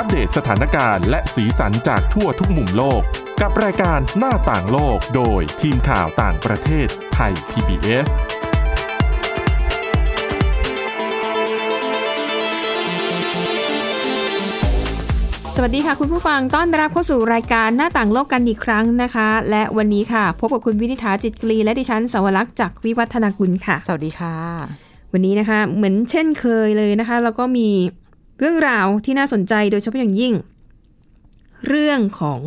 อัปเดตสถานการณ์และสีสันจากทั่วทุกมุมโลก กับรายการหน้าต่างโลกโดยทีมข่าวต่างประเทศไทย PBS สวัสดีค่ะคุณผู้ฟังต้อนรับเข้าสู่รายการหน้าต่างโลกกันอีกครั้งนะคะ และวันนี้ค่ะ พบกับคุณวินิษฐาจิตกรีและดิฉันสวรักษ์จากวิวัฒนากุลค่ะ สวัสดีค่ะ วันนี้นะคะ เหมือนเช่นเคยเลยนะคะ แล้วก็มี เรื่องราวที่น่าสนใจโดยเฉพาะอย่างยิ่ง เรื่องของ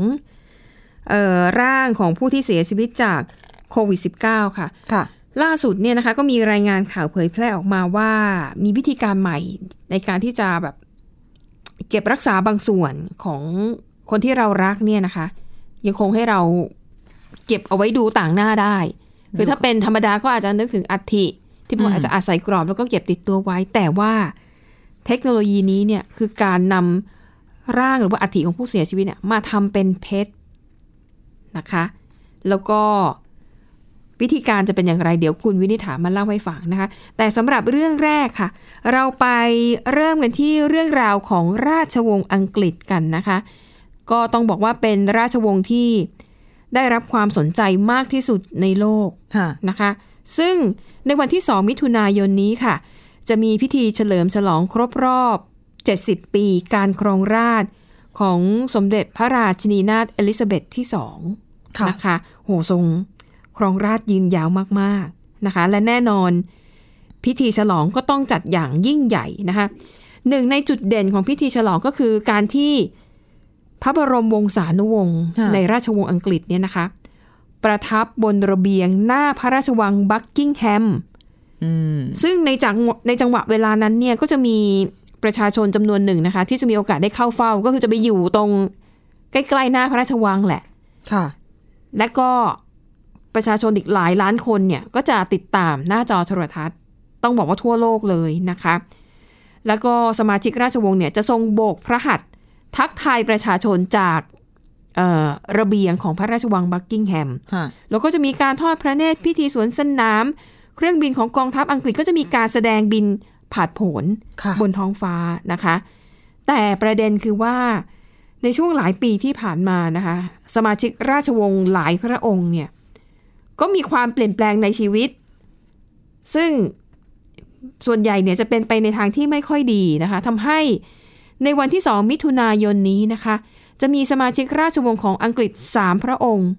เอ่อร่างของผู้ที่เสียชีวิตจากโควิด -19 ค่ะค่ะ ล่าสุดเนี่ยนะคะก็มีรายงานข่าวเผยแพร่ออกมาว่ามีวิธีการใหม่ในการที่จะแบบเก็บรักษาบางส่วนของคนที่เรารักเนี่ยนะคะ ยังคงให้เราเก็บเอาไว้ดูต่างหน้าได้ คือถ้าเป็นธรรมดาก็อาจจะนึกถึงอัฐิที่พวกอืมอาจจะอาศัยกรอบแล้วก็เก็บติดตัวไว้ แต่ว่า เทคโนโลยีนี้เนี่ยคือการนำร่างหรือว่าอัฐิของผู้เสียชีวิตเนี่ยมาทำเป็นเพชรนะคะ แล้วก็วิธีการจะเป็นอย่างไรเดี๋ยวคุณวินิษฐามาเล่าให้ฟังนะคะ แต่สำหรับเรื่องแรกค่ะ เราไปเริ่มกันที่เรื่องราวของราชวงศ์อังกฤษกันนะคะ ก็ต้องบอกว่าเป็นราชวงศ์ที่ได้รับความสนใจมากที่สุดในโลกค่ะนะคะ ซึ่งในวันที่ 2 มิถุนายนนี้ค่ะ จะมีพิธีเฉลิมฉลองครบรอบ 70 ปีการครองราชย์ของสมเด็จพระราชินีนาถเอลิซาเบธที่2ค่ะนะคะโหทรงครองราชย์ยืนยาวมากๆนะคะ และแน่นอนพิธีฉลองก็ต้องจัดอย่างยิ่งใหญ่นะคะหนึ่งในจุดเด่นของพิธีฉลองก็คือการที่พระบรมวงศานุวงศ์ค่ะในราชวงศ์อังกฤษเนี่ยนะคะ ประทับบนระเบียงหน้าพระราชวังบักกิงแฮมอืม ซึ่งในจังหวะในจังหวะเวลานั้นเนี่ยก็จะมีประชาชนจำนวนหนึ่งนะคะ ที่จะมีโอกาสได้เข้าเฝ้า ก็คือจะไปอยู่ตรงใกล้ๆหน้าพระราชวังแหละ ค่ะ และก็ประชาชนอีกหลายล้านคนเนี่ย ก็จะติดตามหน้าจอโทรทัศน์ ต้องบอกว่าทั่วโลกเลยนะคะ แล้วก็สมาชิกราชวงศ์เนี่ยจะทรงโบกพระหัตถ์ทักทายประชาชนจากเอ่อระเบียงของพระราชวังบักกิงแฮมค่ะแล้วก็จะมีการทอดพระเนตรพิธีสวนสนาม เครื่องบินของกองทัพอังกฤษก็จะมีการแสดงบินผาดโผนค่ะบนท้องฟ้านะคะ แต่ประเด็นคือว่าในช่วงหลายปีที่ผ่านมานะคะ สมาชิกราชวงศ์หลายพระองค์เนี่ยก็มีความเปลี่ยนแปลงในชีวิต ซึ่งส่วนใหญ่เนี่ยจะเป็นไปในทางที่ไม่ค่อยดีนะคะทำให้ในวันที่ 2 มิถุนายนนี้นะคะ จะมีสมาชิกราชวงศ์ของอังกฤษ 3 พระองค์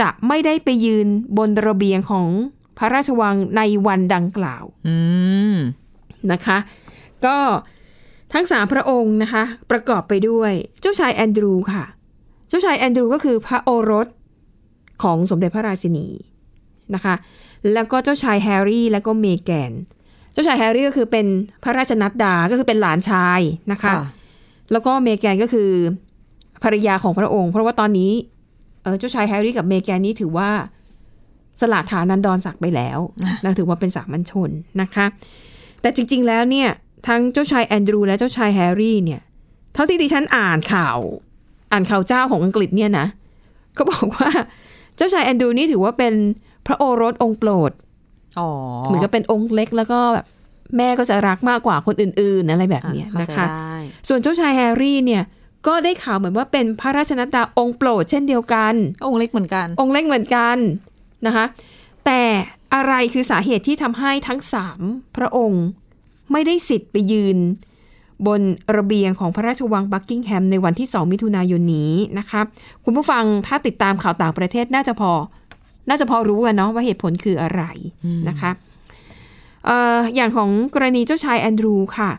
จะไม่ได้ไปยืนบนระเบียงของพ ระราชวังในวันดังกล่าวอืมนะคะ ก็ทั้งสามพระองค์นะคะ ประกอบไปด้วยเจ้าชายแอนดรูค่ะ เจ้าชายแอนดรูก็คือพระโอรสของสมเด็จพระราชินีนะคะ แล้วก็เจ้าชายแฮร์รี่และก็เมแกน เจ้าชายแฮร์รี่ก็คือเป็นพระราชนัดดา ก็คือเป็นหลานชายนะคะค่ะแล้วก็เมแกนก็คือภรรยาของพระองค์ เพราะว่าตอนนี้เอ่อเจ้าชายแฮร์รี่กับเมแกนนี้ถือว่า สละฐานันดรศักดิ์ไปแล้วนะถือว่าเป็นสามัญชนนะคะ แต่จริง ๆ แล้วเนี่ยทั้งเจ้าชายแอนดรูและเจ้าชายแฮร์รี่เนี่ย เท่าที่ดิฉันอ่านข่าว อ่านข่าวเจ้าของอังกฤษเนี่ยนะก็บอกว่าเจ้าชายแอนดรูนี่ถือว่าเป็นพระโอรสองค์โปรดอ๋อเหมือนกับเป็นองค์เล็กแล้วก็แบบแม่ก็จะรักมากกว่าคนอื่น ๆ อะไรแบบเนี้ยเข้านะใจคะได้ส่วนเจ้าชายแฮร์รี่เนี่ยก็ได้ข่าวเหมือนว่าเป็นพระราชนัดดาองค์โปรดเช่นเดียวกันก็องค์เล็กเหมือนกัน องค์เล็กเหมือนกัน นะคะแต่อะไรคือสาเหตุที่ทำให้ทั้งสามพระองค์ไม่ได้สิทธิ์ไปยืน บนระเบียงของพระราชวังบักกิงแฮมในวันที่ 2 มิถุนายนนี้นะคะคุณผู้ฟังถ้าติดตามข่าวต่างประเทศน่าจะพอ น่าจะพอรู้กันเนาะว่าเหตุผลคืออะไรนะคะอออย่างของกรณีเจ้าชายแอนดรูค่ะ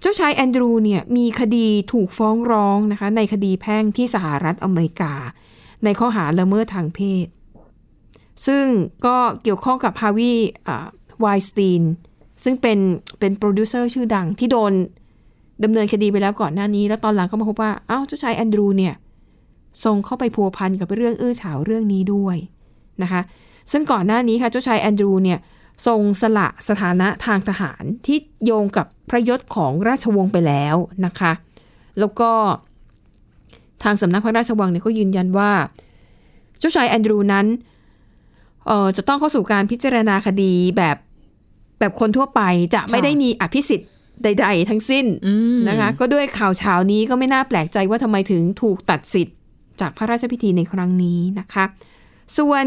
เจ้าชายแอนดรูเนี่ยมีคดีถูกฟ้องร้องนะคะในคดีแพ่งที่สหรัฐอเมริกา ในข้อหาละเมิดทางเพศ ซึ่งก็เกี่ยวข้องกับฮาวิไวสตีน ซึ่งเป็นเป็นโปรดิวเซอร์ชื่อดังที่โดนดำเนินคดีไปแล้วก่อนหน้านี้ แล้วตอนหลังก็มาพบว่า อ้าวเจ้าชายแอนดรูเนี่ยทรงเข้าไปพัวพันกับเรื่องอื้อฉาวเรื่องนี้ด้วยนะคะ ซึ่งก่อนหน้านี้ค่ะเจ้าชายแอนดรูเนี่ยทรงสละสถานะทางทหารที่โยงกับพระยศของราชวงศ์ไปแล้วนะคะ แล้วก็ทางสำนักพระราชวังเนี่ยก็ยืนยันว่า เจ้าชายแอนดรูนั้น เอ่อจะต้องเข้าสู่การพิจารณาคดีแบบแบบคนทั่วไปจะไม่ได้มีอภิสิทธิ์ใด ๆ ทั้งสิ้นอืมนะคะ ก็ด้วยข่าวเช้านี้ก็ไม่น่าแปลกใจว่าทำไมถึงถูกตัดสิทธิ์จากพระราชพิธีในครั้งนี้นะคะ ส่วน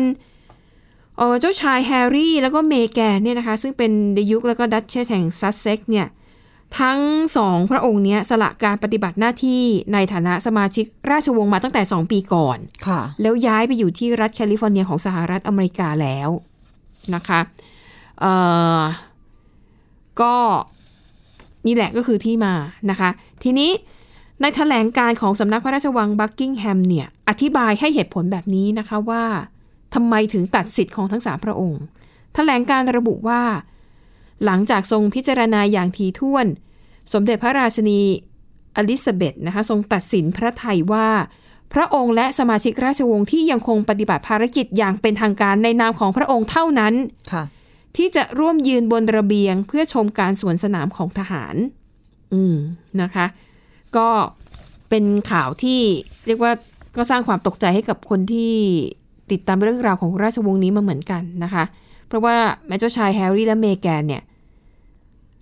เอ่อเจ้าชายแฮร์รี่แล้วก็เมแกนเนี่ยนะคะ ซึ่งเป็นเดยุคแล้วก็ดัชเชสแห่งซัสเซ็กซ์เนี่ย ทั้งสองพระองค์เนี้ยสละการปฏิบัติหน้าที่ในฐานะสมาชิกราชวงศ์มาตั้งแต่ 2 ปีก่อน ค่ะ แล้วย้ายไปอยู่ที่รัฐแคลิฟอร์เนียของสหรัฐอเมริกาแล้วนะคะเอ่อก็นี่แหละก็คือที่มานะคะ ทีนี้ในแถลงการของสำนักพระราชวังบักกิงแฮมเนี่ย อธิบายให้เหตุผลแบบนี้นะคะว่าทำไมถึงตัดสิทธิ์ของทั้งสามพระองค์แถลงการระบุว่า หลังจากทรงพิจารณาอย่างถี่ถ้วน สมเด็จพระราชินีอลิซาเบธนะคะทรงตัดสินพระไทยว่า พระองค์และสมาชิกราชวงศ์ที่ยังคงปฏิบัติภารกิจอย่างเป็นทางการในนามของพระองค์เท่านั้นค่ะที่จะร่วมยืนบนระเบียงเพื่อชมการสวนสนามของทหาร อืมนะคะ ก็เป็นข่าวที่เรียกว่าก็สร้างความตกใจให้กับคนที่ติดตามเรื่องราวของราชวงศ์นี้มาเหมือนกันนะคะ เพราะว่าแม้เจ้าชายแฮร์รี่และเมแกนเนี่ย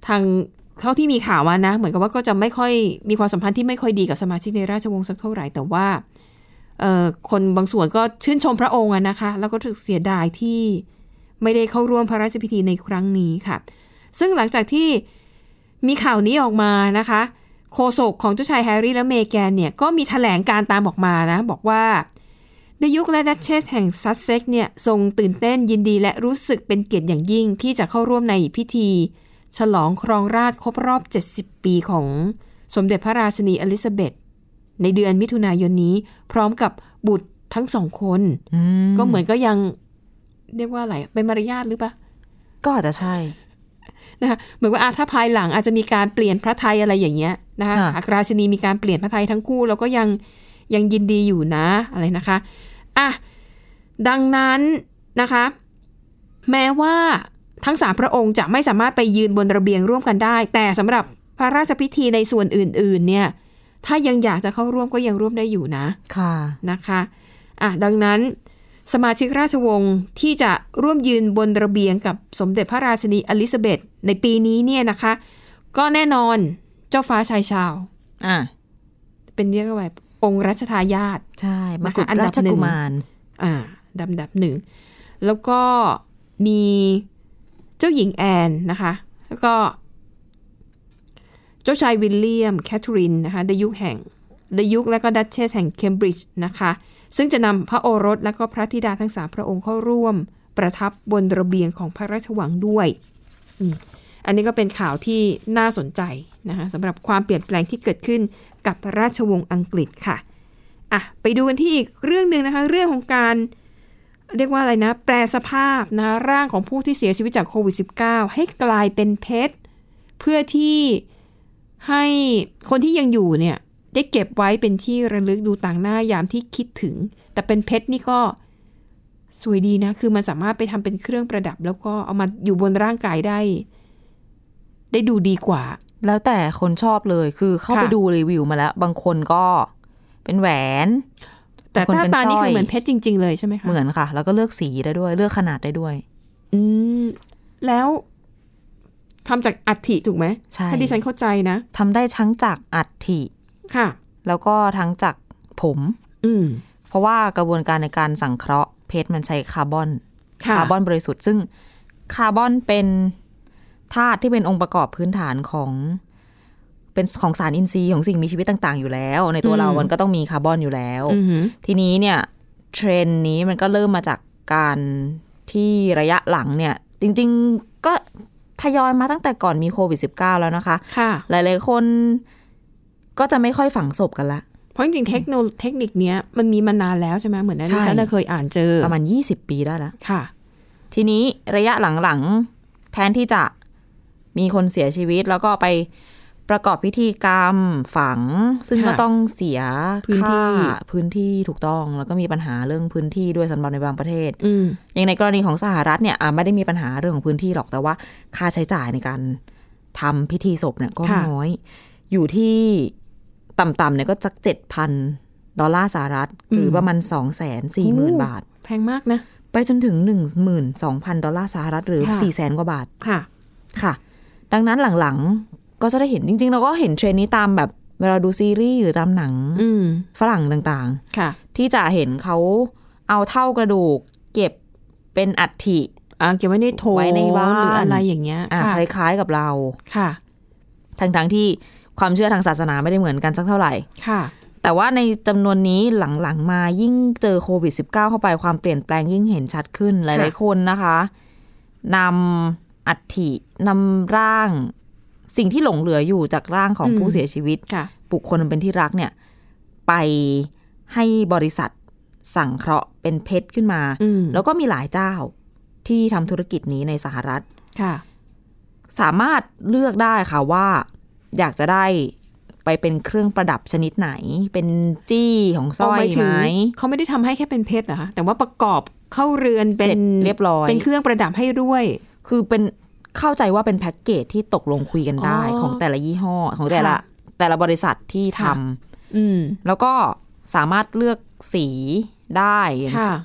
ทางเท่าที่มีข่าวมานะ เหมือนกับว่าก็จะไม่ค่อยมีความสัมพันธ์ที่ไม่ค่อยดีกับสมาชิกในราชวงศ์สักเท่าไหร่แต่ว่าคนบางส่วนก็ชื่นชมพระองค์นะคะ แล้วก็รู้สึกเสียดายที่ไม่ได้เข้าร่วมพระราชพิธีในครั้งนี้ค่ะ ซึ่งหลังจากที่มีข่าวนี้ออกมานะคะโฆษกของเจ้าชายแฮร์รี่และเมแกนเนี่ย ก็มีแถลงการณ์ตามออกมานะ บอกว่าดยุคและดัชเชสแห่งซัสเซ็กซ์เนี่ย ทรงตื่นเต้นยินดีและรู้สึกเป็นเกียรติอย่างยิ่งที่จะเข้าร่วมในพิธี ฉลองครองราชย์ครบรอบ 70 ปีของสมเด็จพระราชินีอลิซาเบธในเดือนมิถุนายนนี้ พร้อมกับบุตรทั้งสองคนอืมก็เหมือนก็ยังเรียกว่าอะไรเป็นมารยาทหรือปะก็อาจจะใช่นะคะเหมือนว่าอะถ้าภายหลังอาจจะมีการเปลี่ยนพระทัยอะไรอย่างเงี้ยนะคะค่ะหากราชินีมีการเปลี่ยนพระทัยทั้งคู่ แล้วก็ยังยังยินดีอยู่นะอะไรนะคะอะดังนั้นนะคะ แม้ว่า ทั้งสามพระองค์จะไม่สามารถไปยืนบนระเบียงร่วมกันได้ แต่สำหรับพระราชพิธีในส่วนอื่น ๆ เนี่ย ถ้ายังอยากจะเข้าร่วมก็ยังร่วมได้อยู่นะ ค่ะ นะคะอะดังนั้นสมาชิกราชวงศ์ที่จะร่วมยืนบนระเบียงกับสมเด็จพระราชินีอลิซาเบธในปีนี้เนี่ยนะคะ ก็แน่นอนเจ้าฟ้าชายชาว อะ เป็นเรียกว่าองค์รัชทายาทใช่มกุฎนะคะอันดัราบชหนึ่งกุมาร อ่าดำดับหนึ่ง แล้วก็มี เจ้าหญิงแอนนะคะ แล้วก็ เจ้าชายวิลเลียมแคทเธอรีนนะคะในยุคแห่งในยุคและก็ดัชเชสแห่งเคมบริดจ์นะคะ ซึ่งจะนำพระโอรสและก็พระธิดาทั้งสามพระองค์เข้าร่วม ประทับบนระเบียงของพระราชวังด้วยอันนี้ก็เป็นข่าวที่น่าสนใจนะคะสำหรับความเปลี่ยนแปลงที่เกิดขึ้นกับราชวงศ์อังกฤษค่ะอะ ไปดูกันที่อีกเรื่องหนึ่งนะคะ เรื่องของการ เรียกว่าอะไรนะ แปลสภาพนะร่างของผู้ที่เสียชีวิตจากโควิด -19 ให้กลายเป็นเพชร เพื่อที่ให้คนที่ยังอยู่เนี่ย ได้เก็บไว้เป็นที่ระลึกดูต่างหน้ายามที่คิดถึง แต่เป็นเพชรนี่ก็สวยดีนะ คือมันสามารถไปทำเป็นเครื่องประดับ แล้วก็เอามาอยู่บนร่างกายได้ ได้ดูดีกว่า แล้วแต่คนชอบเลยคือเข้าไปดูรีวิวมาแล้ว บางคนก็เป็นแหวน แต่บางหคนน้าเป็นตานี่สร้คืออยเหมือนเพชรจริง ๆ เลยใช่ไหมคะเหมือนค่ะ แล้วก็เลือกสีได้ด้วย เลือกขนาดได้ด้วย อืมแล้วทำจากอัฐิถูกไหมใช่ถ้าดิฉันเข้าใจนะทำได้ทั้งจากอัฐิค่ะ แล้วก็ทั้งจากผม อืมเพราะว่ากระบวนการในการสังเคราะห์เพชรมันใช้คาร์บอนค่ะคาร์บอนบริสุทธิ์ซึ่งคาร์บอนเป็นธาตุที่เป็นองค์ประกอบพื้นฐานของ เป็นของสารอินทรีย์ของสิ่งมีชีวิตต่างๆ อยู่แล้ว ในตัวเรา มันก็ต้องมีคาร์บอนอยู่แล้วอือหือทีนี้เนี่ยเทรนด์นี้มันก็เริ่มมาจากการที่ระยะหลังเนี่ย จริง ๆก็ทยอยมาตั้งแต่ก่อนมีโควิด -19 แล้วนะคะค่ะหลายๆคนก็จะไม่ค่อยฝังศพกันละ เพราะจริงๆเทคโนโลเทคนิคเนี้ยมันมีมานานแล้วใช่ไหมเหมือนนั้นใช่ดิฉันน่ะเคยอ่านเจอ ประมาณ 20 ปีได้แล้วค่ะ ทีนี้ระยะหลังๆ แทนที่จะมีคนเสียชีวิตแล้วก็ไป ประกอบพิธีกรรมฝัง ซึ่งค่ะก็ต้องเสียพื้นที่ค่าพื้นที่ถูกต้องแล้วก็มีปัญหาเรื่องพื้นที่ด้วยสำหรับในบางประเทศอืมอย่างในกรณีของสหรัฐเนี่ยอะไม่ได้มีปัญหาเรื่องของพื้นที่หรอกแต่ว่า ค่าใช้จ่ายในการทำพิธีศพเนี่ยก็ค่ะน้อย อยู่ที่ต่ำๆเนี่ยก็สักเจ็ดพันดอลลาร์สหรัฐ หรือประมาณสองแสนสี่หมื่นบาท แพงมากนะ ไปจนถึงหนึ่งหมื่นสองพันดอลลาร์สหรัฐหรือค่ะสี่แสนกว่าบาทค่ะ ค่ะ ดังนั้นหลังๆ ก็จะได้เห็นจริง ๆ เราก็เห็นเทรนด์นี้ตามแบบเวลาดูซีรีส์หรือตามหนังอืมฝรั่งต่างค่ะๆที่จะเห็นเขาเอาเถ้ากระดูก เก็บเป็นอัฐิอ่าเก็บไว้ในโถไว้ในบ้านหรืออะไรอย่างเงี้ยอะค่ะคล้ายๆกับเราค่ะทั้งๆที่ความเชื่อทางศาสนาไม่ได้เหมือนกันสักเท่าไหร่ค่ะ แต่ว่าในจำนวนนี้หลังๆมายิ่งเจอโควิด -19 เข้าไปความเปลี่ยนแปลงยิ่งเห็นชัดขึ้นหลายๆคนนะคะนำอัฐินำร่าง สิ่งที่หลงเหลืออยู่จากร่างของอืมผู้เสียชีวิตค่ะบุคคลอันเป็นที่รักเนี่ย ไปให้บริษัทสั่งเคราะห์เป็นเพชรขึ้นมาอืมแล้วก็มีหลายเจ้าที่ทำธุรกิจนี้ในสหรัฐค่ะ สามารถเลือกได้ค่ะว่า อยากจะได้ไปเป็นเครื่องประดับชนิดไหน เป็นจี้ของสร้อยหมายถึไหงมเขาไม่ได้ทำให้แค่เป็นเพชรนะคะแต่ว่าประกอบเข้าเรือนเป็เสร็นจเรียบร้อย เป็นเครื่องประดับให้ด้วย คือเป็น เข้าใจว่าเป็นแพ็กเกจที่ตกลงคุยกันได้อ๋อของแต่ละยี่ห้อของแต่ละค่ะแต่ละบริษัทที่ทค่ะอืมำแล้วก็สามารถเลือกสีได้อย่างค่ะ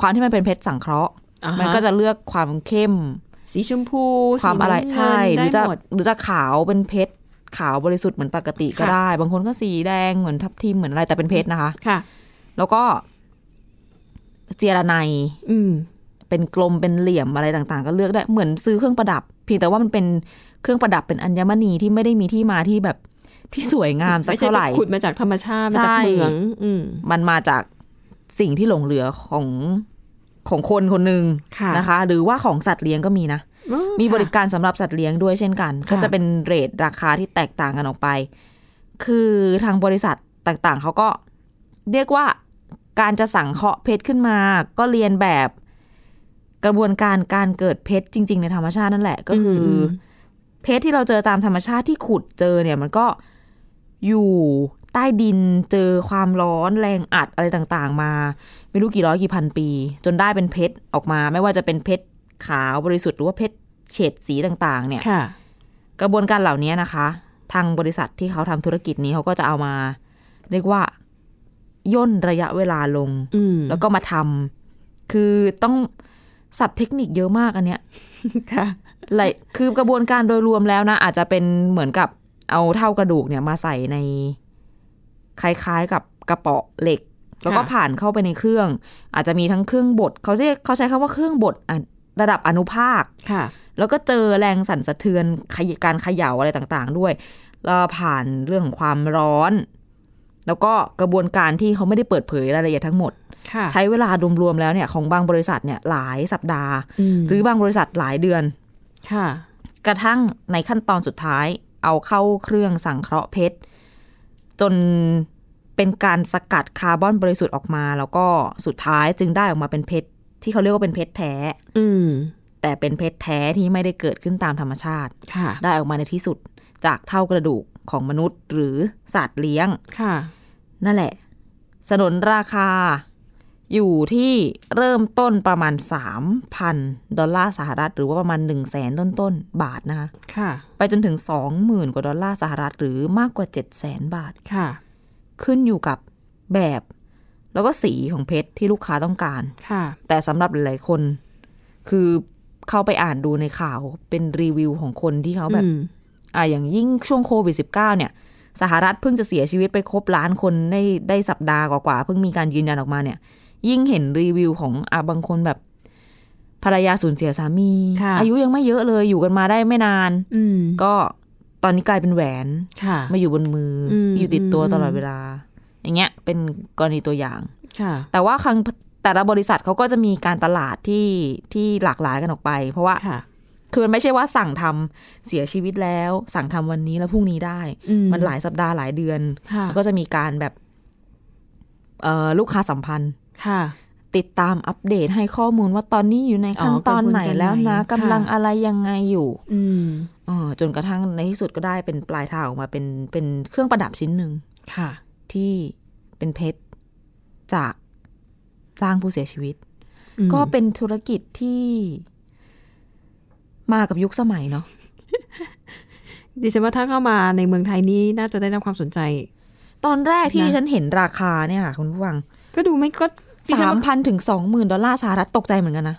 ความที่มันเป็นเพชรสังเคราะห์อ่าฮมันก็จะเลือกความเข้ม สีชมพู ความอะไรสีน้ำเงินใช่หรือจะได้หมดหรือจะขาวเป็นเพชรขาวบริสุทธิ์เหมือนปกติก็ค่ะได้ บางคนก็สีแดงเหมือนทับทิมเหมือนอะไรแต่เป็นเพชรนะคะ ค่ะ แล้วก็เจยรไนยอืม เป็นกลมเป็นเหลี่ยมอะไรต่างๆ ก็เลือกได้เหมือนซื้อเครื่องประดับ เพียงแต่ว่ามันเป็นเครื่องประดับเป็นอัญมณีที่ไม่ได้มีที่มาที่แบบที่สวยงามสักไม่ใช่เท่าไหร่ไปขุดมาจากธรรมชาติมาจากใช่เหมืองอืมมันมาจากสิ่งที่หลงเหลือของของคนคนหนึ่งค่ะนะคะ หรือว่าของสัตว์เลี้ยงก็มีนะอ๋อมีบค่ะริการสำหรับสัตว์เลี้ยงด้วยเช่นกัน ก็จะเป็นเรทราคาที่แตกต่างกันออกไป คือทางบริษัทต่างๆ เขาก็เรียกว่าการจะสั่งเคาะเพชรขึ้นมา ก็เรียนแบบ กระบวนการการเกิดเพชรจริง ๆ ในธรรมชาตินั่นแหละ ก็คืออมเพชรที่เราเจอตามธรรมชาติที่ขุดเจอเนี่ย มันก็อยู่ใต้ดินเจอความร้อนแรงอัดอะไรต่างๆ มา ไม่รู้กี่ร้อยกี่พันปี จนได้เป็นเพชรออกมา ไม่ว่าจะเป็นเพชรขาวบริสุทธิ์หรือว่าเพชรเฉดสีต่างๆ เนี่ยค่ะกระบวนการเหล่านี้นะคะ ทางบริษัทที่เขาทำธุรกิจนี้เขาก็จะเอามา เรียกว่าย่นระยะเวลาลงอืมแล้วก็มาทำคือต้อง สับเทคนิคเยอะมากอันเนี้ยค่ะหลายคือกระบวนการโดยรวมแล้วนะ อาจจะเป็นเหมือนกับเอาเท่ากระดูกเนี่ยมาใส่ใน คล้ายๆกับกระเป๋อเหล็ก แล้วก็ค่ะผ่านเข้าไปในเครื่อง อาจจะมีทั้งเครื่องบดเขาเรียกเขาใช้คำว่าเครื่องบดอะระดับอนุภาคค่ะ แล้วก็เจอแรงสั่นสะเทือนขยการเขย่าอะไรต่างๆ ด้วยแล้วผ่านเรื่องของความร้อน แล้วก็กระบวนการที่เขาไม่ได้เปิดเผยรายละเอียดทั้งหมดค่ะใช้เวลารวมๆแล้วเนี่ยของบางบริษัทเนี่ยหลายสัปดาห์มหรือบางบริษัทหลายเดือนค่ะ กระทั่งในขั้นตอนสุดท้าย เอาเข้าเครื่องสังเคราะห์เพชร จนเป็นการสกัดคาร์บอนบริสุทธิ์ออกมา แล้วก็สุดท้ายจึงได้ออกมาเป็นเพชรที่เขาเรียกว่าเป็นเพชรแท้ อืมแต่เป็นเพชรแท้ที่ไม่ได้เกิดขึ้นตามธรรมชาติค่ะได้ออกมาในที่สุดจากเท่ากระดูกของมนุษย์หรือสัตว์เลี้ยงค่ะ นั่นแหละ สนนราคาอยู่ที่เริ่มต้นประมาณ 3,000 ดอลลาร์สหรัฐ หรือว่าประมาณ 1 0 0 0 0แสนต้นๆบาทนะคะค่ะ ไปจนถึง 20,000 กว่าดอลลาร์สหรัฐ หรือมากกว่า 7 0 0แสนบาทค่ะ ขึ้นอยู่กับแบบ แล้วก็สีของเพชรที่ลูกค้าต้องการค่ะ แต่สำหรับหลายๆคน คือเข้าไปอ่านดูในข่าวเป็นรีวิวของคนที่เขาแบบอืมอ่าอย่างยิ่งช่วงโควิด -19 เนี่ย สหรัฐเพิ่งจะเสียชีวิตไปครบล้านคนได้ได้สัปดาห์กว่าๆเพิ่งมีการยืนยันออกมาเนี่ย ยิ่งเห็นรีวิวของอาบางคนแบบภรรยาสูญเสียสามีค่ะอายุยังไม่เยอะเลยอยู่กันมาได้ไม่นาน อืมก็ตอนนี้กลายเป็นแหวนค่ะมาอยู่บนมืออมอยู่ติดตัวอืมตลอดเวลา อย่างเงี้ย เป็นกรณีตัวอย่างค่ะแต่ว่าครั้งแต่ละบริษัทเขาก็จะมีการตลาดที่ที่หลากหลายกันออกไป เพราะว่า ค่ะคือมันไม่ใช่ว่าสั่งทำเสียชีวิตแล้ว สั่งทำวันนี้แล้วพรุ่งนี้ได้อืมมันหลายสัปดาห์หลายเดือนค่ะแล้วก็จะมีการแบบเอ่อลูกค้าสัมพันธ์ค่ะ ติดตามอัปเดตให้ข้อมูลว่าตอนนี้อยู่ในขั้นอ๋อตอนไหนกระบวนการแล้วนะไหนกำลังค่ะอะไรยังไงอยู่อืมเออจนกระทั่งในที่สุดก็ได้เป็นปลายทางออกมาเป็นเป็นเครื่องประดับชิ้นหนึ่งค่ะ ที่เป็นเพชรจากร่างผู้เสียชีวิตอืมก็เป็นธุรกิจที่ มากับยุคสมัยเนาะดิฉันว่าถ้าเข้ามาในเมืองไทยนี้น่าจะได้รับความสนใจ ตอนแรกที่นะฉันเห็นราคาเนี่ยค่ะ คุณผู้ฟัง ก็ดูไม่ก็ดิฉันสามว่าพันถึงสองหมื่นดอลลาร์สหรัฐตกใจเหมือนกันนะ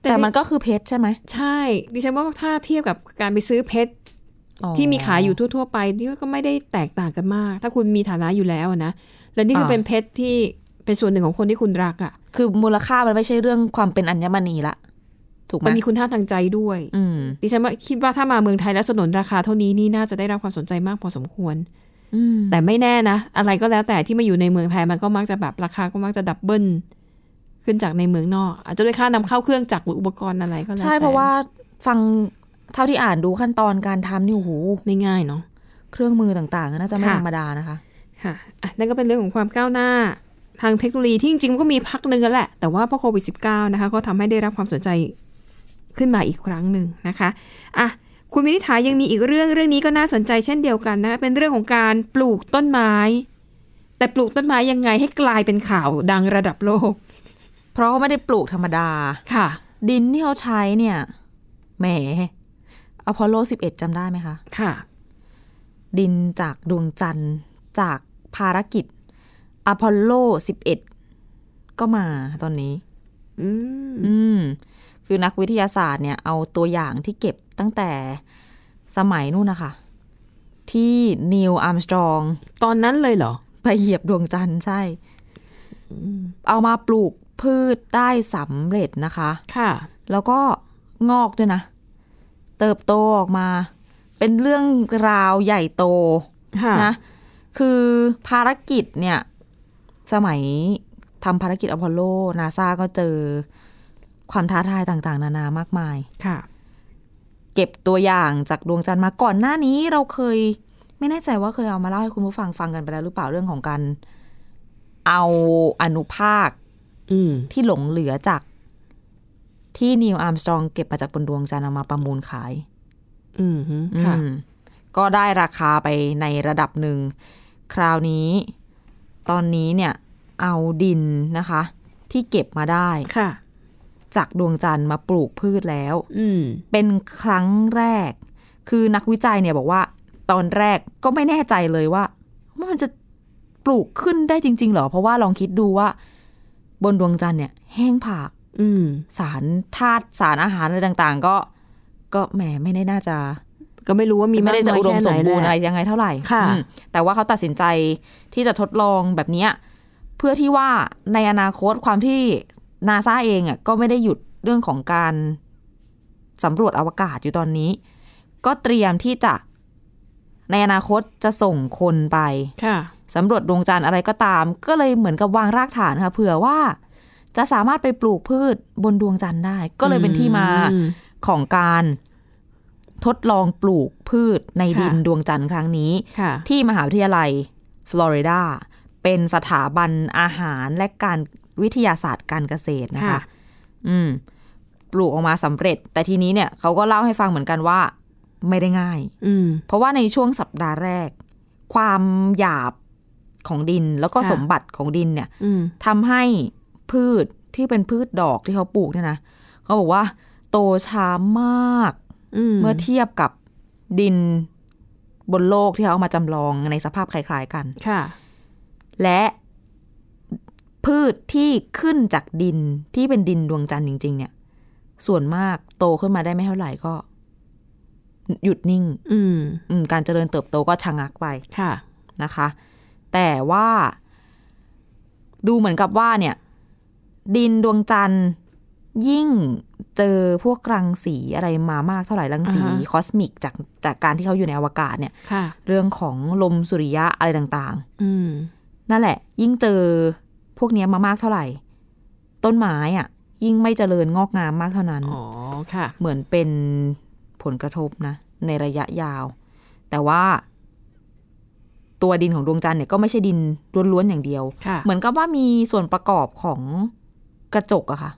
แต่แต่มันก็คือเพชรใช่ไหม ใช่ ดิฉันว่าถ้าเทียบกับการไปซื้อเพชรอ๋อที่มีขายอยู่ทั่ว ๆ ไปนี่ก็ไม่ได้แตกต่างกันมาก ถ้าคุณมีฐานะอยู่แล้วอะนะและนี่คืออาเป็นเพชรที่เป็นส่วนหนึ่งของคนที่คุณรักอะ่ะ คือมูลค่ามันไม่ใช่เรื่องความเป็นอัญมณีละ ถูกไหมมันมีคุณค่าทางใจด้วยอืมดิฉันว่าคิดว่าถ้ามาเมืองไทยแล้วสนนราคาเท่านี้นี่น่าจะได้รับความสนใจมากพอสมควรอืมแต่ไม่แน่นะ อะไรก็แล้วแต่ที่มาอยู่ในเมืองไทยมันก็มักจะแบบราคาก็มักจะดับเบิลขึ้นจากในเมืองนอก อาจจะด้วยค่านำเข้าเครื่องจักรหรืออุปกรณ์อะไรก็แล้วใช่แต่เพราะว่าฟังเท่าที่อ่านดูขั้นตอนการทำนี่โอ้โหไม่ง่ายเนาะเครื่องมือต่างๆก็น่าจะไม่ค่ะธรรมดานะคะค่ะอะนั่นก็เป็นเรื่องของความก้าวหน้าทางเทคโนโลยีที่จริงๆมันก็มีพักหนึ่งแล้วแหละ แต่ว่าพอโควิด -19 นะคะก็ทำให้ได้รับความสนใจ ขึ้นมาอีกครั้งหนึ่งนะคะอะคุณมินิถายังมีอีกเรื่องเรื่องนี้ก็น่าสนใจเช่นเดียวกันนะคะเป็นเรื่องของการปลูกต้นไม้ แต่ปลูกต้นไม้ยังไงให้กลายเป็นข่าวดังระดับโลก เพราะเขาไม่ได้ปลูกธรรมดาค่ะ ดินที่เขาใช้เนี่ยแหมอพอลโล 11จำได้ไหมคะ ค่ะ ดินจากดวงจันทร์จากภารกิจอพอลโล 11 ก็มาตอนนี้ อืมอืม คือนักวิทยาศาสตร์เนี่ยเอาตัวอย่างที่เก็บตั้งแต่สมัยนู่นนะคะที่นิวอัมสตรอง ตอนนั้นเลยเหรอ ไปเหยียบดวงจันทร์ใช่ เอามาปลูกพืชได้สำเร็จนะคะ ค่ะ แล้วก็งอกด้วยนะ เติบโตออกมา เป็นเรื่องราวใหญ่โตค่ะนะ คือภารกิจเนี่ย สมัยทำภารกิจอพอลโลนาซาก็เจอ ความท้าทายต่างๆ นานามากมายค่ะ เก็บตัวอย่างจากดวงจันทร์มาก่อนหน้านี้เราเคย ไม่แน่ใจว่าเคยเอามาเล่าให้คุณผู้ฟังฟังกันไปแล้วหรือเปล่าเรื่องของการเอาอนุภาคอืมที่หลงเหลือจากที่นิวอาร์มสตรองเก็บมาจากบนดวงจันทร์เอามาประมูลขาย อืมฮึค่ะอืมก็ได้ราคาไปในระดับหนึ่ง คราวนี้ ตอนนี้เนี่ย เอาดินนะคะ ที่เก็บมาได้ค่ะ จากดวงจันทร์มาปลูกพืชแล้วอืมเป็นครั้งแรก คือนักวิจัยเนี่ยบอกว่า ตอนแรกก็ไม่แน่ใจเลยว่าว่ามันจะปลูกขึ้นได้จริงๆเหรอ เพราะว่าลองคิดดูว่า บนดวงจันทร์เนี่ย แห้งผากอืมสารธาตุสารอาหารอะไรต่าง ๆ ก็ ก็แหมไม่ได้น่าจะ ก็ไม่รู้ว่ามีไม่ได้จะากน้ยอุดมแค่สไหนมบูรณ์แหอะไรละยังไงเท่าไหร่ค่ะอืมแต่ว่าเขาตัดสินใจที่จะทดลองแบบเนี้ยเพื่อที่ว่าในอนาคตความที่ นาซาเองอะก็ไม่ได้หยุดเรื่องของการสำรวจอวกาศอยู่ตอนนี้ ก็เตรียมที่จะ ในอนาคตจะส่งคนไปค่ะสำรวจดวงจันทร์อะไรก็ตาม ก็เลยเหมือนกับวางรากฐานค่ะเผื่อว่า จะสามารถไปปลูกพืชบนดวงจันทร์ได้ ก็เลยเป็นที่มาอืมของการทดลองปลูกพืชในดินค่ะดวงจันทร์ครั้งนี้ค่ะที่มหาวิทยาลัยฟลอริดาเป็นสถาบันอาหารและการ วิทยาศาสตร์การเกษตรนะคะค่ะอืม ปลูกออกมาสำเร็จ แต่ทีนี้เนี่ยเขาก็เล่าให้ฟังเหมือนกันว่า ไม่ได้ง่าย อืมเพราะว่าในช่วงสัปดาห์แรก ความหยาบของดินแล้วก็ค่ะสมบัติของดินเนี่ยอืมทำให้พืชที่เป็นพืชดอกที่เขาปลูกเนี่ยนะเขาบอกว่า โตช้ามากอืมเมื่อเทียบกับดินบนโลกที่เขาเอามาจำลองในสภาพคล้าย ๆ กัน ค่ะ และ พืชที่ขึ้นจากดินที่เป็นดินดวงจันทร์จริง ๆ เนี่ย ส่วนมากโตขึ้นมาได้ไม่เท่าไหร่ก็ หยุดนิ่ง อืมอืม การเจริญเติบโตก็ชะงักไปค่ะนะคะ แต่ว่า ดูเหมือนกับว่าเนี่ย ดินดวงจันทร์ยิ่งเจอพวกรังสีอะไรมามากเท่าไหร่รังสีอ่าฮะคอสมิกจากจากการที่เขาอยู่ในอวกาศเนี่ยค่ะเรื่องของลมสุริยะอะไรต่างอืมๆนั่นแหละ ยิ่งเจอ พวกเนี้ยมามากเท่าไหร่ ต้นไม้อะยิ่งไม่เจริญงอกงามมากเท่านั้น อ๋อ ค่ะ เหมือนเป็นผลกระทบนะ ในระยะยาว แต่ว่า ตัวดินของดวงจันทร์เนี่ยก็ไม่ใช่ดินล้วนๆอย่างเดียวค่ะเหมือนกับว่ามีส่วนประกอบของกระจกอะค่ะ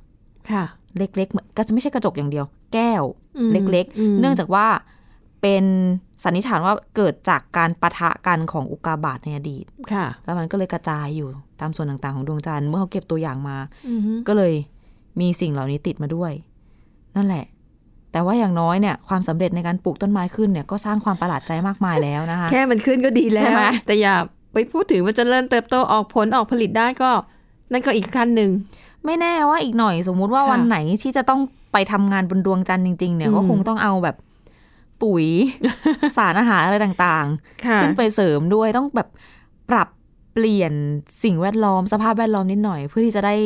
ค่ะ เล็กๆเหมือนก็จะไม่ใช่กระจกอย่างเดียว แก้วอืมเล็กอืมๆเนื่องจากว่า เป็นสันนิษฐานว่าเกิดจากการปะทะกันของอุกกาบาตในอดีต ค่ะ แล้วมันก็เลยกระจายอยู่ตามส่วนต่างๆของดวงจันทร์เมื่อเขาเก็บตัวอย่างมาอืมฮึก็เลยมีสิ่งเหล่านี้ติดมาด้วย นั่นแหละ แต่ว่าอย่างน้อยเนี่ยความสำเร็จในการปลูกต้นไม้ขึ้นเนี่ยก็สร้างความประหลาดใจมากมายแล้วนะคะ แค่มันขึ้นก็ดีแล้ใช่วไหมแต่อย่าไปพูดถึงว่าจะเริ่มเติบโตออกผลออกผลิตได้ก็ นั่นก็อีกขั้นหนึ่ง ไม่แน่ว่าอีกหน่อยสมมุติว่าค่ะวันไหนที่จะต้องไปทำงานบนดวงจันทร์จริงๆเนี่ยอืมก็คงต้องเอาแบบ ปุ๋ย สารอาหารอะไรต่างค่ะๆขึ้นไปเสริมด้วยต้องแบบปรับเปลี่ยนสิ่งแวดล้อมสภาพแวดล้อมนิดหน่อย เพื่อที่จะได้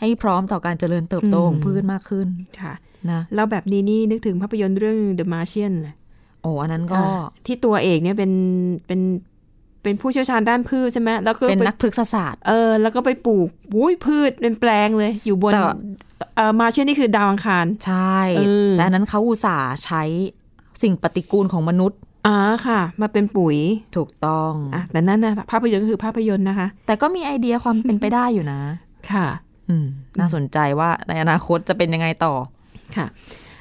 ให้พร้อมต่อการเจริญเติบโตของพืชมากขึ้นค่ะนะแล้วแบบนี้นี่นึกถึงภาพยนตร์เรื่อง The Martian เลยโอ้อันนั้นก็อ่าที่ตัวเอกเนี่ยเป็นเป็นเป็นผู้เชี่ยวชาญด้านพืชใช่ไหมแล้วก็เป็นไปนักพฤกษศาสตร์เออแล้วก็ไปปลูกวุ้ยพืชเป็นแปลงเลย อยู่บนแต่เอ่อมาเช่นนี่คือดาวอังคาร ใช่เออแต่อันนั้นเขาอุตส่าห์ใช้ สิ่งปฏิกูลของมนุษย์อ่าค่ะ มาเป็นปุ๋ยถูกต้องอะแต่นั่นนะภาพยนตร์ก็คือภาพยนตร์นะคะ แต่ก็มีไอเดียความเป็นไปได้อยู่นะ ค่ะ อืม น่าสนใจว่าในอนาคตจะเป็นยังไงต่อค่ะ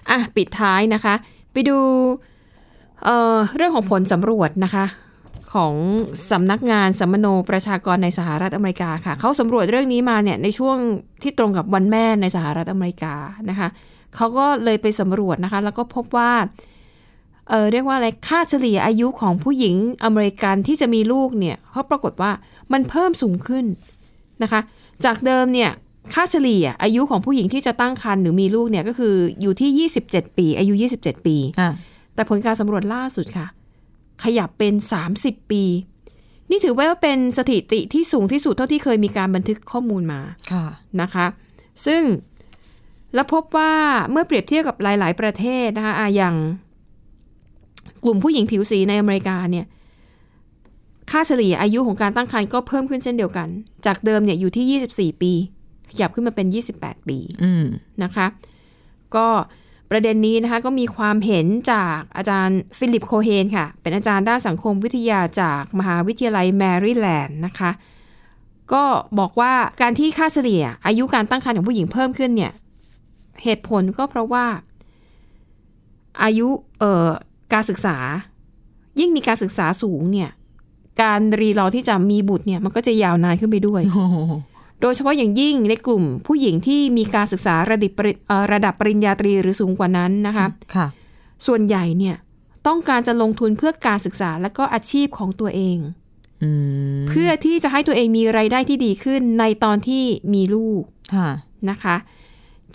อะปิดท้ายนะคะ ไปดูเอ่อเรื่องของผลสำรวจนะคะของสำนักงานสัมมโนประชากรในสหรัฐอเมริกาค่ะ เขาสำรวจเรื่องนี้มาเนี่ยในช่วงที่ตรงกับวันแม่ในสหรัฐอเมริกานะคะ เขาก็เลยไปสำรวจนะคะ แล้วก็พบว่า เออเรียกว่าอะไรค่าเฉลี่ยอายุของผู้หญิงอเมริกันที่จะมีลูกเนี่ยเขาปรากฏว่ามันเพิ่มสูงขึ้นนะคะ จากเดิมเนี่ยค่าเฉลี่ยอายุของผู้หญิงที่จะตั้งครรภ์หรือมีลูกเนี่ยก็คืออยู่ที่ 27 ปี อายุ 27 ปีอะแต่ผลการสำรวจล่าสุดค่ะ ขยับเป็น 30 ปี นี่ถือว่าเป็นสถิติที่สูงที่สุดเท่าที่เคยมีการบันทึกข้อมูลมาค่ะนะคะ ซึ่งแล้วพบว่าเมื่อเปรียบเทียบกับหลาย ๆ ประเทศนะคะอะอย่าง กลุ่มผู้หญิงผิวสีในอเมริกาเนี่ยค่าเฉลี่ยอายุของการตั้งครรภ์ก็เพิ่มขึ้นเช่นเดียวกัน จากเดิมเนี่ยอยู่ที่ 24 ปี ขยับขึ้นมาเป็น 28 ปีอืมนะคะ ก็ประเด็นนี้นะคะก็มีความเห็นจากอาจารย์ฟิลิปโคเฮนค่ะ เป็นอาจารย์ด้านสังคมวิทยาจากมหาวิทยาลัยแมริแลนด์นะคะ ก็บอกว่าการที่ค่าเฉลี่ย อายุการตั้งครรภ์ของผู้หญิงเพิ่มขึ้นเนี่ย เหตุผลก็เพราะว่า อายุเอ่อ การศึกษา ยิ่งมีการศึกษาสูงเนี่ย การรีรอที่จะมีบุตรเนี่ย มันก็จะยาวนานขึ้นไปด้วย โดยเฉพาะอย่างยิ่งในกลุ่มผู้หญิงที่มีการศึกษาระดับปริเอ่อระดับปริญญาตรีหรือสูงกว่านั้นนะคะค่ะ ส่วนใหญ่เนี่ยต้องการจะลงทุนเพื่อการศึกษาและก็อาชีพของตัวเองอืมเพื่อที่จะให้ตัวเองมีไรายได้ที่ดีขึ้นในตอนที่มีลูกค่ะนะคะ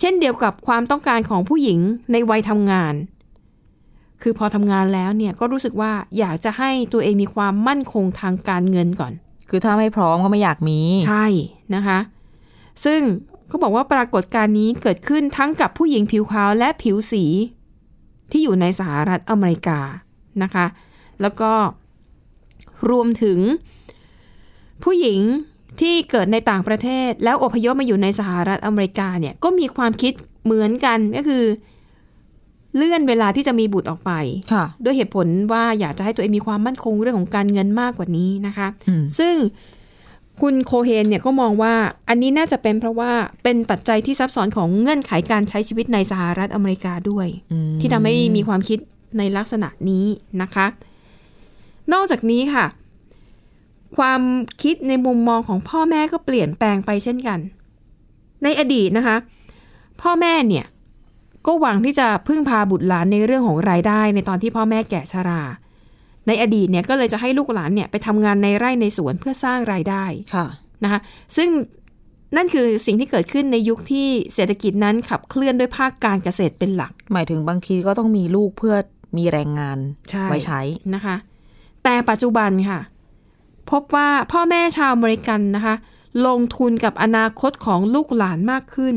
เช่นเดียวกับความต้องการของผู้หญิงในวัยทำงาน คือพอทำงานแล้วเนี่ยก็รู้สึกว่าอยากจะให้ตัวเองมีความมั่นคงทางการเงินก่อน คือถ้าไม่พร้อมก็ไม่อยากมี ใช่นะคะ ซึ่งเขาบอกว่าปรากฏการณ์นี้เกิดขึ้นทั้งกับผู้หญิงผิวขาวและผิวสี ที่อยู่ในสหรัฐอเมริกานะคะ แล้วก็รวมถึง ผู้หญิงที่เกิดในต่างประเทศแล้วอพยพมาอยู่ในสหรัฐอเมริกาเนี่ยก็มีความคิดเหมือนกันก็คือ เลื่อนเวลาที่จะมีบุตรออกไปค่ะด้วยเหตุผลว่าอยากจะให้ตัวเองมีความมั่นคงเรื่องของการเงินมากกว่านี้นะคะอืมซึ่งคุณโคเฮนเนี่ยก็มองว่าอันนี้น่าจะเป็นเพราะว่าเป็นปัจจัยที่ซับซ้อนของเงื่อนไขการใช้ชีวิตในสหรัฐอเมริกาด้วยอืมที่ทำให้มีความคิดในลักษณะนี้นะคะ นอกจากนี้ค่ะ ความคิดในมุมมองของพ่อแม่ก็เปลี่ยนแปลงไปเช่นกัน ในอดีตนะคะ พ่อแม่เนี่ย ก็หวังที่จะพึ่งพาบุตรหลานในเรื่องของรายได้ ในตอนที่พ่อแม่แก่ชรา ในอดีตเนี่ยก็เลยจะให้ลูกหลานเนี่ยไปทำงานในไร่ในสวนเพื่อสร้างรายได้ค่ะนะคะซึ่งนั่นคือสิ่งที่เกิดขึ้นในยุคที่เศรษฐกิจนั้นขับเคลื่อนด้วยภาคการเกษตรเป็นหลัก หมายถึงบางทีก็ต้องมีลูกเพื่อมีแรงงานใช่ไว้ใช้นะคะ แต่ปัจจุบันค่ะ พบว่าพ่อแม่ชาวอเมริกันนะคะ ลงทุนกับอนาคตของลูกหลานมากขึ้น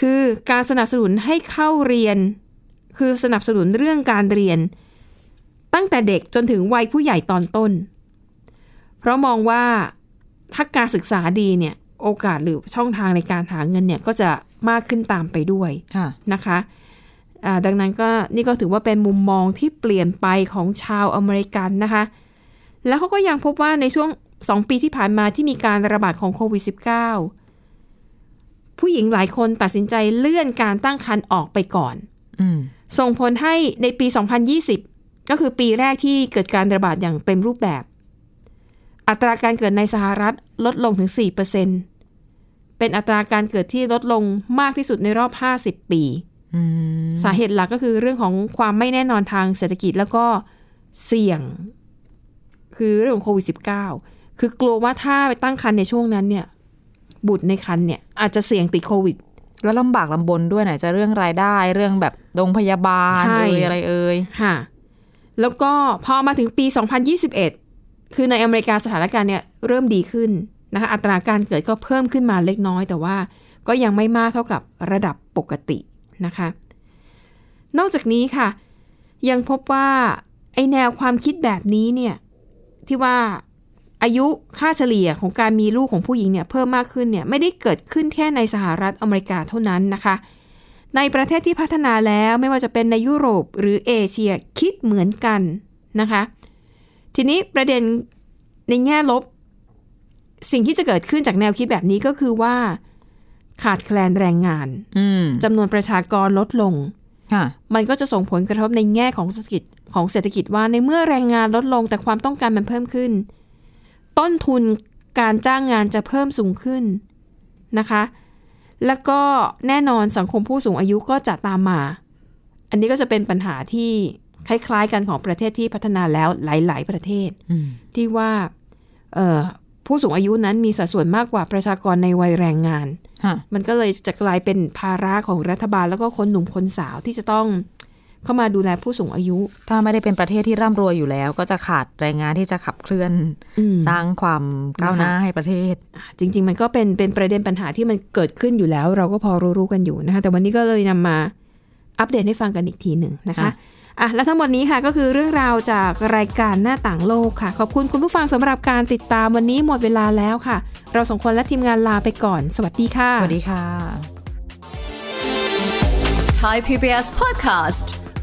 คือการสนับสนุนให้เข้าเรียน คือสนับสนุนเรื่องการเรียน ตั้งแต่เด็กจนถึงวัยผู้ใหญ่ตอนต้น เพราะมองว่าถ้าการศึกษาดีเนี่ยโอกาสหรือช่องทางในการหาเงินเนี่ยก็จะมากขึ้นตามไปด้วยค่ะนะคะอ่าดังนั้นก็นี่ก็ถือว่าเป็นมุมมองที่เปลี่ยนไปของชาวอเมริกันนะคะ แล้วเขาก็ยังพบว่าในช่วงสองปีที่ผ่านมาที่มีการระบาดของโควิด -19 ผู้หญิงหลายคนตัดสินใจเลื่อนการตั้งครรภ์ออกไปก่อนอืมส่งผลให้ในปี 2020 ก็คือปีแรกที่เกิดการระบาดอย่างเต็มรูปแบบ อัตราการเกิดในสหรัฐลดลงถึง 4%เป็นอัตราการเกิดที่ลดลงมากที่สุดในรอบ 50 ปีอืมสาเหตุหลักก็คือเรื่องของความไม่แน่นอนทางเศรษฐกิจแล้วก็เสี่ยง คือเรื่องของโควิด -19 คือกลัวว่าถ้าไปตั้งครรภ์ในช่วงนั้นเนี่ย บุตรในครรภ์เนี่ยอาจจะเสี่ยงติดโควิด แล้วลำบากลำบนด้วยไหนจะเรื่องรายได้เรื่องแบบโรงพยาบาลใช่เอ่ยอะไรเอ่ยค่ะ แล้วก็พอมาถึงปี 2021 คือในอเมริกาสถานการณ์เนี่ยเริ่มดีขึ้นนะคะอัตราการเกิดก็เพิ่มขึ้นมาเล็กน้อย แต่ว่าก็ยังไม่มากเท่ากับระดับปกตินะคะ นอกจากนี้ค่ะ ยังพบว่าไอแนวความคิดแบบนี้เนี่ยที่ว่า อายุค่าเฉลี่ยของการมีลูกของผู้หญิงเนี่ยเพิ่มมากขึ้นเนี่ยไม่ได้เกิดขึ้นแค่ในสหรัฐอเมริกาเท่านั้นนะคะ ในประเทศที่พัฒนาแล้วไม่ว่าจะเป็นในยุโรปหรือเอเชียคิดเหมือนกันนะคะ ทีนี้ประเด็นในแง่ลบ สิ่งที่จะเกิดขึ้นจากแนวคิดแบบนี้ก็คือว่า ขาดแคลนแรงงานอืมจำนวนประชากรลดลงค่ะมันก็จะส่งผลกระทบในแง่ของเศรษฐกิจของเศรษฐกิจว่าในเมื่อแรงงานลดลงแต่ความต้องการมันเพิ่มขึ้น ต้นทุนการจ้างงานจะเพิ่มสูงขึ้นนะคะ แล้วก็แน่นอนสังคมผู้สูงอายุก็จะตามมา อันนี้ก็จะเป็นปัญหาที่คล้ายๆกันของประเทศที่พัฒนาแล้วหลาย ๆ ประเทศอืมที่ว่าเอ่อผู้สูงอายุนั้นมีสัดส่วนมากกว่าประชากรในวัยแรงงานค่ะมันก็เลยจะกลายเป็นภาระของรัฐบาลแล้วก็คนหนุ่มคนสาวที่จะต้อง เข้ามาดูแลผู้สูงอายุ ถ้าไม่ได้เป็นประเทศที่ร่ำรวยอยู่แล้ว ก็จะขาดแรงงานที่จะขับเคลื่อนอืมสร้างความก้าวหน้าให้ประเทศอะจริง ๆ มันก็เป็นเป็นประเด็นปัญหาที่มันเกิดขึ้นอยู่แล้ว เราก็พอรู้ๆกันอยู่นะคะแต่วันนี้ก็เลยนำมาอัปเดตให้ฟังกันอีกทีหนึ่งนะคะค่ะอะและทั้งหมดนี้ค่ะก็คือเรื่องราวจากรายการหน้าต่างโลกค่ะ ขอบคุณคุณผู้ฟังสำหรับการติดตามวันนี้หมดเวลาแล้วค่ะ เราสองคนและทีมงานลาไปก่อน สวัสดีค่ะ สวัสดีค่ะ Thai PBS podcast.